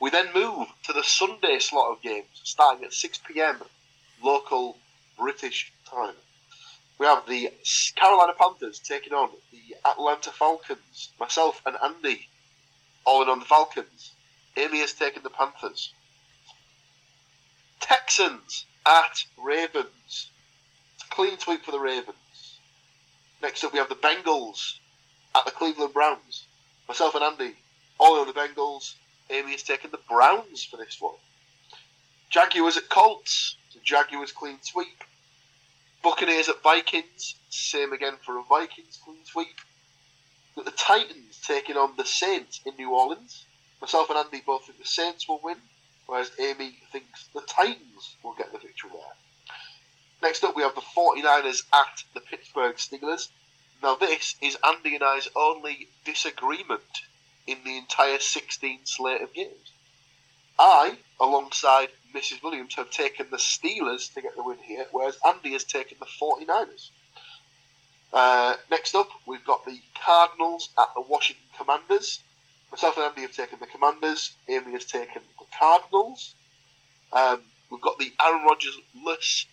We then move to the Sunday slot of games, starting at 6 pm local British time. We have the Carolina Panthers taking on the Atlanta Falcons. Myself and Andy all in on the Falcons. Amy has taken the Panthers. Texans at Ravens. It's a clean sweep for the Ravens. Next up, we have the Bengals at the Cleveland Browns. Myself and Andy all in on the Bengals. Amy has taken the Browns for this one. Jaguars at Colts. The Jaguars clean sweep. Buccaneers at Vikings. Same again for a Vikings clean sweep. Got the Titans taking on the Saints in New Orleans. Myself and Andy both think the Saints will win, whereas Amy thinks the Titans will get the victory there. Next up, we have the 49ers at the Pittsburgh Steelers. Now, this is Andy and I's only disagreement in the entire 16 slate of games. I, alongside Mrs. Williams, have taken the Steelers to get the win here, whereas Andy has taken the 49ers. Uh, next up, we've got the Cardinals at the Washington Commanders. Myself and Andy have taken the Commanders. Amy has taken the Cardinals. Um, we've got the Aaron Rodgers-less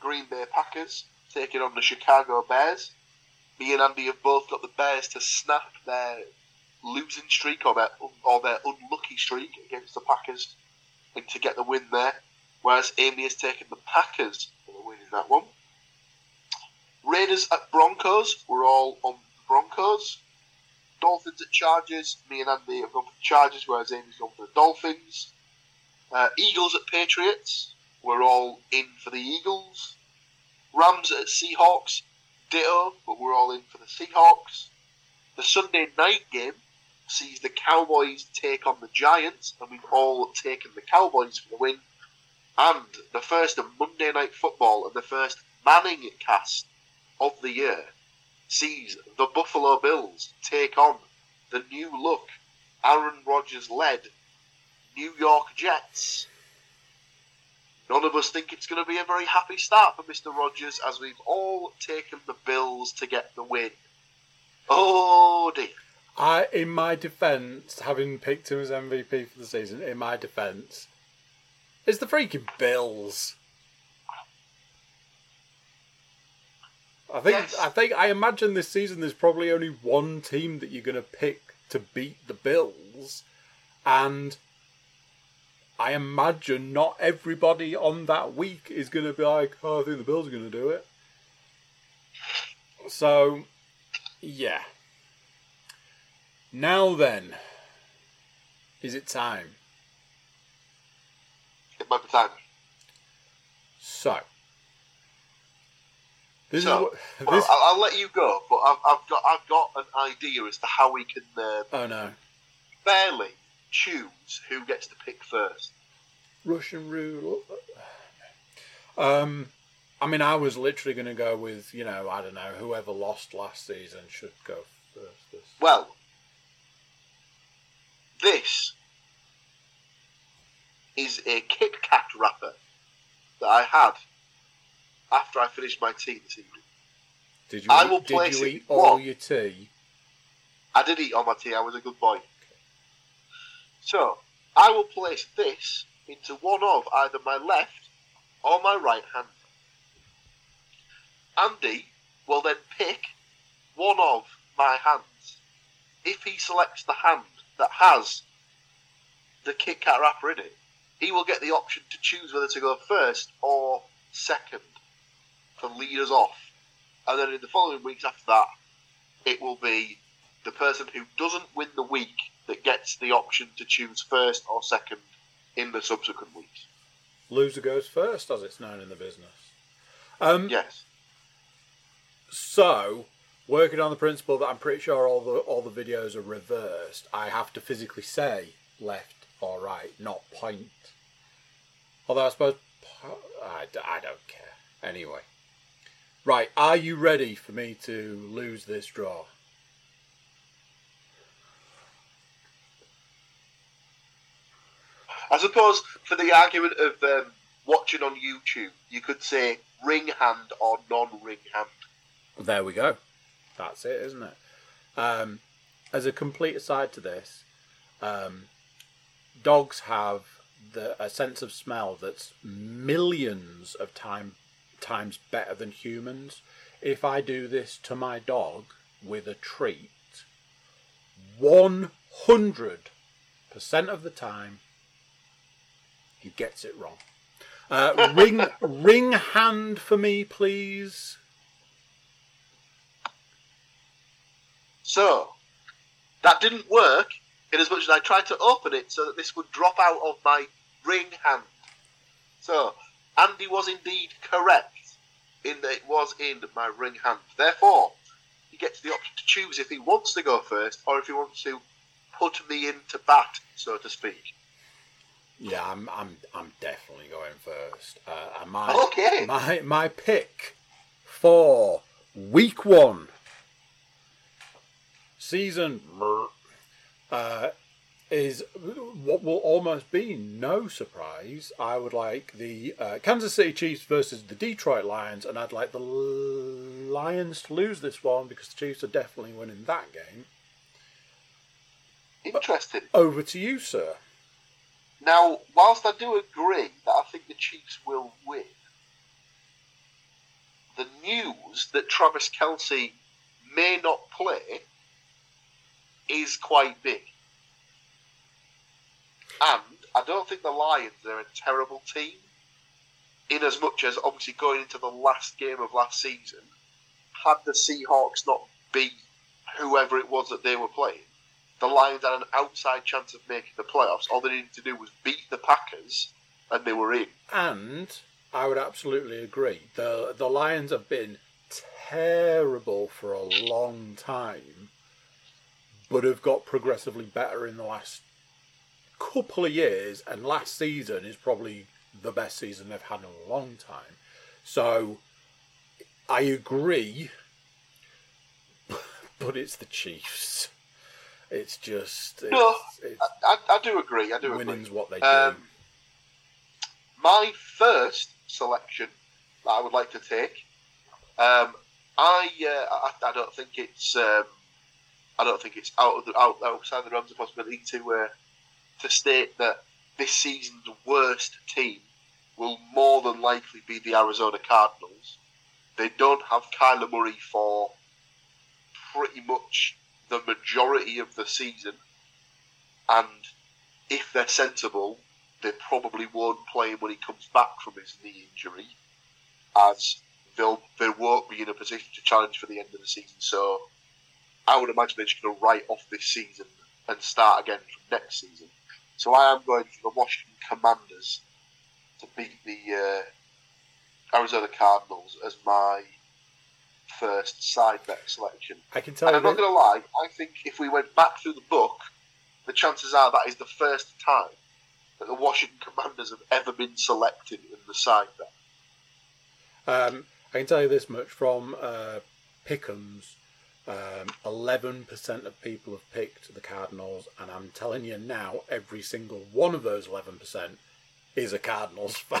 Green Bay Packers taking on the Chicago Bears. Me and Andy have both got the Bears to snap their losing streak or their or their unlucky streak against the Packers and to get the win there. Whereas Amy has taken the Packers for the win in that one. Raiders at Broncos. We're all on the Broncos. Dolphins at Chargers. Me and Andy have gone for the Chargers, whereas Amy's gone for the Dolphins. Uh, Eagles at Patriots. We're all in for the Eagles. Rams at Seahawks. Ditto, but we're all in for the Seahawks. The Sunday night game sees the Cowboys take on the Giants, and we've all taken the Cowboys for the win. And the first of Monday Night Football and the first Manning cast of the year sees the Buffalo Bills take on the new look, Aaron Rodgers led New York Jets. None of us think it's going to be a very happy start for Mr. Rodgers as we've all taken the Bills to get the win. Oh dear. I, in my defence, having picked him as MVP for the season, in my defence, it's the freaking Bills. I think Yes. I think I imagine this season there's probably only one team that you're going to pick to beat the Bills, and I imagine not everybody on that week is going to be like, "Oh, I think the Bills are going to do it." So, yeah. Now then, is it time? It might be time. So, this So, is what this. I'll, I'll let you go, but I've, I've got I've got an idea as to how we can uh, Oh no, fairly choose who gets to pick first. Russian rule. Um, I mean, I was literally going to go with you know I don't know whoever lost last season should go first. This. Well, this is a Kit Kat wrapper that I had after I finished my tea this evening. Did you? I eat- will did place you it eat all one. your tea? I did eat all my tea. I was a good boy. So I will place this into one of either my left or my right hand. Andy will then pick one of my hands. If he selects the hand that has the Kit Kat wrapper in it, he will get the option to choose whether to go first or second to lead us off. And then in the following weeks after that, it will be the person who doesn't win the week that gets the option to choose first or second in the subsequent weeks. Loser goes first, as it's known in the business. Um, Yes. So, working on the principle that I'm pretty sure all the all the videos are reversed, I have to physically say left or right, not point. Although I suppose I, I, don't care. Anyway, right, are you ready for me to lose this draw? I suppose for the argument of um, watching on YouTube, you could say ring hand or non-ring hand. There we go. That's it, isn't it? Um, as a complete aside to this, um, dogs have the, a sense of smell that's millions of time, times better than humans. If I do this to my dog with a treat, 100% of the time, he gets it wrong. Uh, ring, ring hand for me, please. So that didn't work in as much as I tried to open it so that this would drop out of my ring hand. So Andy was indeed correct in that it was in my ring hand. Therefore, he gets the option to choose if he wants to go first or if he wants to put me into bat, so to speak. Yeah, I'm I'm I'm definitely going first. Uh, my Okay. my my pick for week one season uh, is what will almost be no surprise. I would like the uh, Kansas City Chiefs versus the Detroit Lions, and I'd like the Lions to lose this one because the Chiefs are definitely winning that game. Interesting. Over to you, sir. Now, whilst I do agree that I think the Chiefs will win, the news that Travis Kelce may not play is quite big. And I don't think the Lions are a terrible team, in as much as obviously going into the last game of last season, had the Seahawks not beat whoever it was that they were playing, the Lions had an outside chance of making the playoffs. All they needed to do was beat the Packers, and they were in. And I would absolutely agree. The the Lions have been terrible for a long time, but have got progressively better in the last couple of years. And last season is probably the best season they've had in a long time. So I agree, but it's the Chiefs. It's just it's, No, it's I, I do agree. I do agree. winning's what they Um, do. my first selection that I would like to take, um, I, uh, I I don't think it's um, I don't think it's out of the out, outside the realms of possibility to uh, to state that this season's worst team will more than likely be the Arizona Cardinals. They don't have Kyler Murray for pretty much the majority of the season, and if they're sensible, they probably won't play him when he comes back from his knee injury, as they'll they won't be in a position to challenge for the end of the season. So I would imagine they're just going to write off this season and start again from next season. So I am going for the Washington Commanders to beat the uh, Arizona Cardinals as my first side bet selection. I can tell And you I'm not going to lie, I think if we went back through the book, the chances are that is the first time that the Washington Commanders have ever been selected in the side bet. Um, I can tell you this much from uh, Pickham's. Um, 11% of people have picked the Cardinals, and I'm telling you now, every single one of those 11% is a Cardinals fan.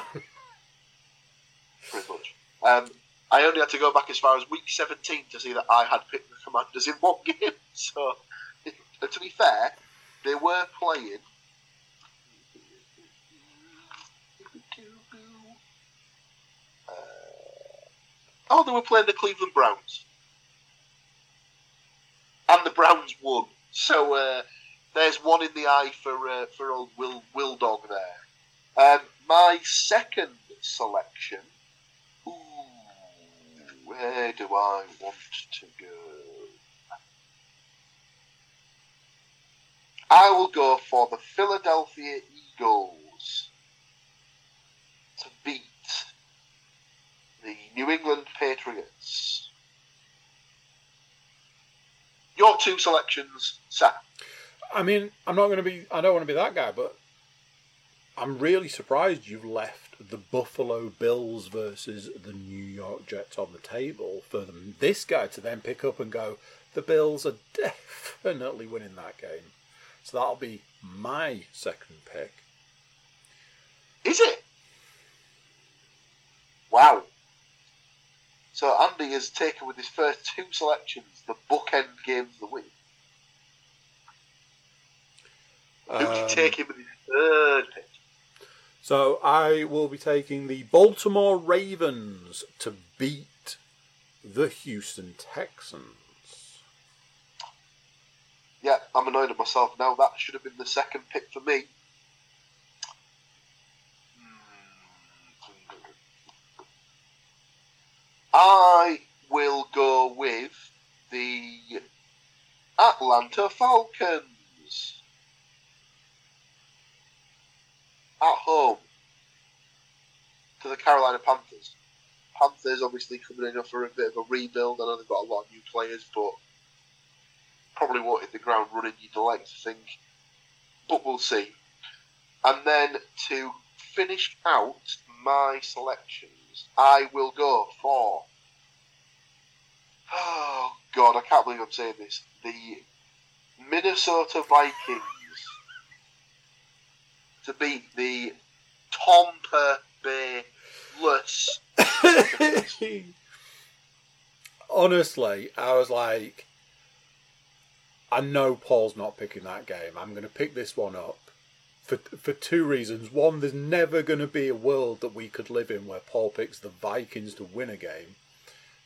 pretty much. Um, I only had to go back as far as week 17 to see that I had picked the Commanders in one game. So, to be fair, they were playing. Uh, oh, they were playing the Cleveland Browns. And the Browns won. So, uh, there's one in the eye for uh, for old Will Will Dog there. Um, my second selection. Ooh, where do I want to go? I will go for the Philadelphia Eagles to beat the New England Patriots. Your two selections, Sam. I mean, I'm not going to be. I don't want to be that guy, but I'm really surprised you've left the Buffalo Bills versus the New York Jets on the table for them, this guy to then pick up and go. The Bills are definitely winning that game, so that'll be my second pick. Is it? Wow. So Andy has taken with his first two selections the bookend games of the week. Who Um, you take him with his third pick? So I will be taking the Baltimore Ravens to beat the Houston Texans. Yeah, I'm annoyed at myself now. That should have been the second pick for me. I will go with the Atlanta Falcons at home to the Carolina Panthers. Panthers obviously coming in for a bit of a rebuild. I know they've got a lot of new players, but probably won't hit the ground running, you'd like to think. But we'll see. And then to finish out my selections, I will go for. Oh, God, I can't believe I'm saying this. The Minnesota Vikings to beat the Tampa Bay Less. Honestly, I was like, I know Paul's not picking that game. I'm going to pick this one up for for two reasons. One, there's never going to be a world that we could live in where Paul picks the Vikings to win a game.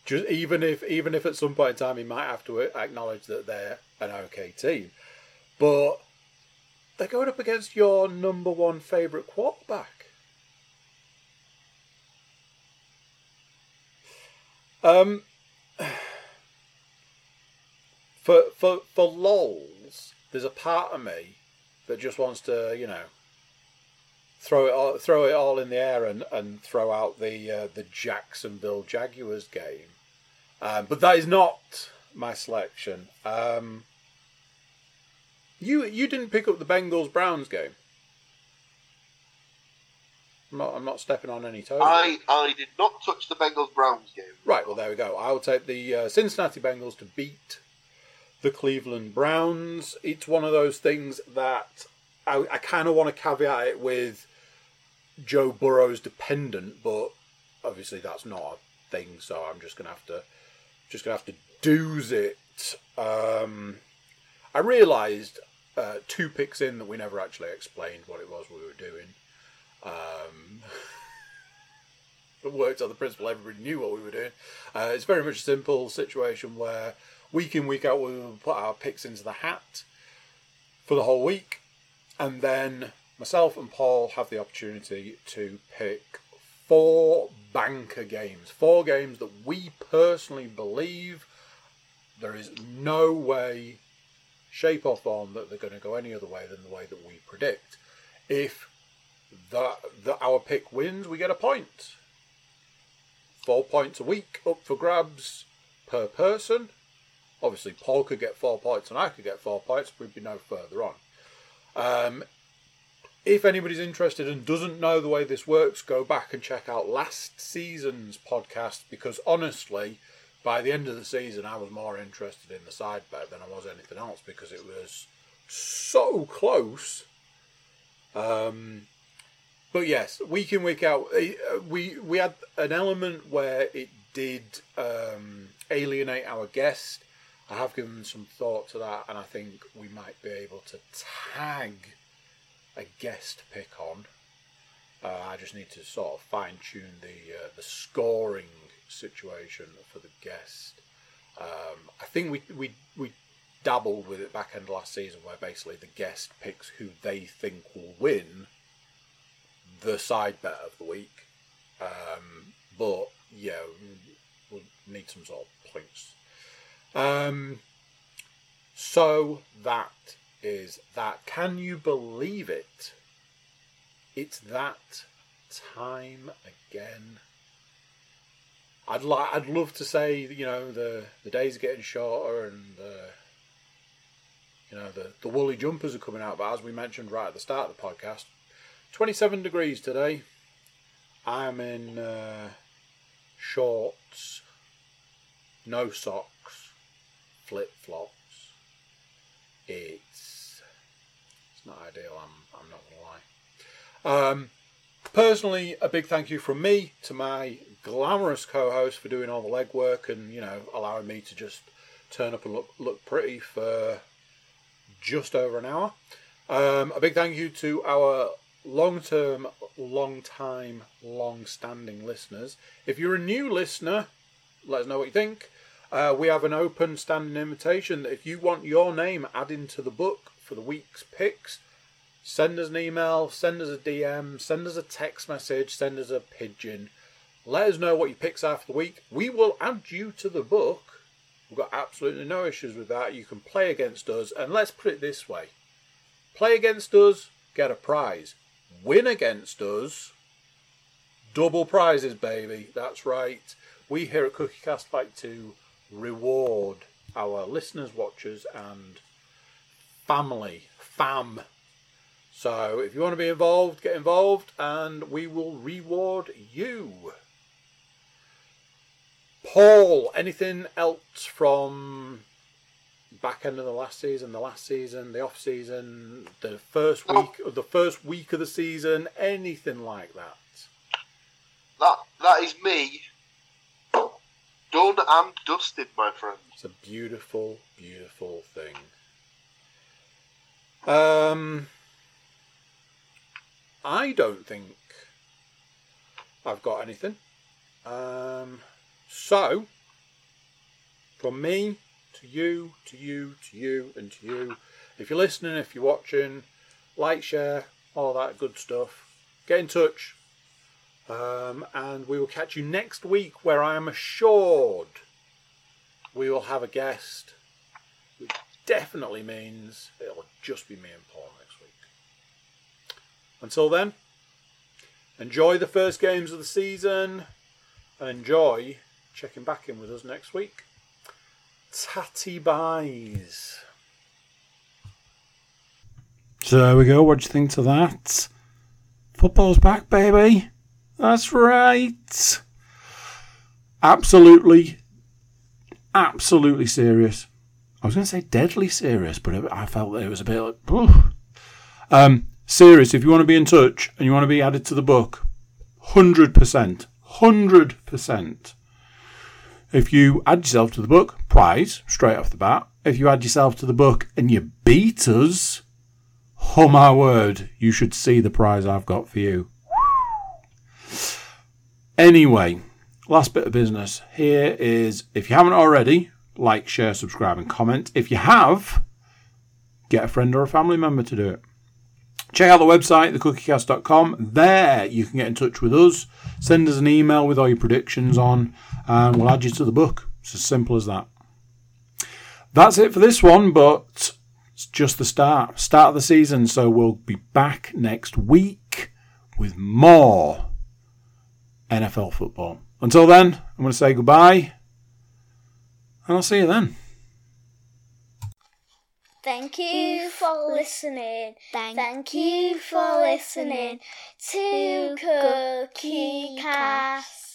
Just even if even if at some point in time he might have to acknowledge that they're an okay team, but they're going up against your number one favorite quarterback. Um, for for for lols, there's a part of me that just wants to, you know, throw it all, throw it all in the air and, and throw out the uh, the Jacksonville Jaguars game. Um, but that is not my selection. Um, you you didn't pick up the Bengals Browns game. I'm not, I'm not stepping on any toes. I, I did not touch the Bengals Browns game. Right, well, there we go. I'll take the uh, Cincinnati Bengals to beat the Cleveland Browns. It's one of those things that I, I kind of want to caveat it with Joe Burrow's dependent, but obviously that's not a thing. So I'm just gonna have to just gonna have to do's it. Um, I realised uh, two picks in that we never actually explained what it was we were doing. Um, it worked on the principle everybody knew what we were doing. Uh, it's very much a simple situation where week in week out we will put our picks into the hat for the whole week, and then myself and Paul have the opportunity to pick four banker games, four games that we personally believe there is no way, shape or form that they're going to go any other way than the way that we predict. If that, that our pick wins, we get a point. Four points a week up for grabs per person. Obviously, Paul could get four points and I could get four points. We'd be no further on. Um, if anybody's interested and doesn't know the way this works, go back and check out last season's podcast because honestly, by the end of the season, I was more interested in the side bet than I was anything else because it was so close. Um, but yes, week in week out, eh, we we had an element where it did um, alienate our guest. I have given some thought to that, and I think we might be able to tag a guest pick on. Uh, I just need to sort of fine tune the uh, the scoring situation for the guest. Um, I think we we we dabbled with it back end last season, where basically the guest picks who they think will win the side bet of the week. Um, but yeah, we'll need some sort of points. Um, so that is that. Can you believe it? It's that time again. I'd like, I'd love to say, you know, the the days are getting shorter and the, you know, the the woolly jumpers are coming out. But as we mentioned right at the start of the podcast, 27 degrees today. I'm in uh, shorts, no socks, flip flops. It's it's not ideal. I'm I'm not gonna lie. Um, personally, a big thank you from me to my glamorous co-host for doing all the legwork and you know allowing me to just turn up and look look pretty for just over an hour. Um, a big thank you to our long term, long time, long standing listeners. If you're a new listener, let us know what you think. Uh, we have an open standing invitation that if you want your name added to the book for the week's picks, send us an email, send us a DM, send us a text message, send us a pigeon. Let us know what your picks are for the week. We will add you to the book. We've got absolutely no issues with that. You can play against us, and let's put it this way play against us, get a prize win against us, double prizes, baby. That's right. We here at CookieCast like to reward our listeners, watchers, and family, fam. So if you want to be involved, get involved, and we will reward you. Paul, anything else from back end of the last season, the last season, the off season, the first oh. week of the first week of the season, anything like that. That that is me. Done and dusted, my friend. It's a beautiful, beautiful thing. Um, I don't think I've got anything. Um, so, from me, to you, to you, to you, and to you. If you're listening, if you're watching, like, share, all that good stuff. Get in touch. Um, and we will catch you next week where I am assured we will have a guest, definitely means it'll just be me and Paul next week. Until then, enjoy the first games of the season enjoy checking back in with us next week. Tatty buys. So there we go. What do you think to that? Football's back, baby. That's right. Absolutely, absolutely serious. I was going to say deadly serious, but I felt it was a bit like. Um, Serious, if you want to be in touch and you want to be added to the book, 100%, 100%. If you add yourself to the book, prize, straight off the bat. If you add yourself to the book and you beat us, oh my word, you should see the prize I've got for you. Anyway, last bit of business here is if you haven't already, like, share, subscribe, and comment. If you have, get a friend or a family member to do it. Check out the website, thecookiecast.com. There you can get in touch with us. Send us an email with all your predictions on, and we'll add you to the book. It's as simple as that. That's it for this one, but it's just the start. Start of the season, so we'll be back next week with more NFL football. Until then, I'm going to say goodbye, and I'll see you then. Thank you for listening. Thank you for listening to Cookie Cast.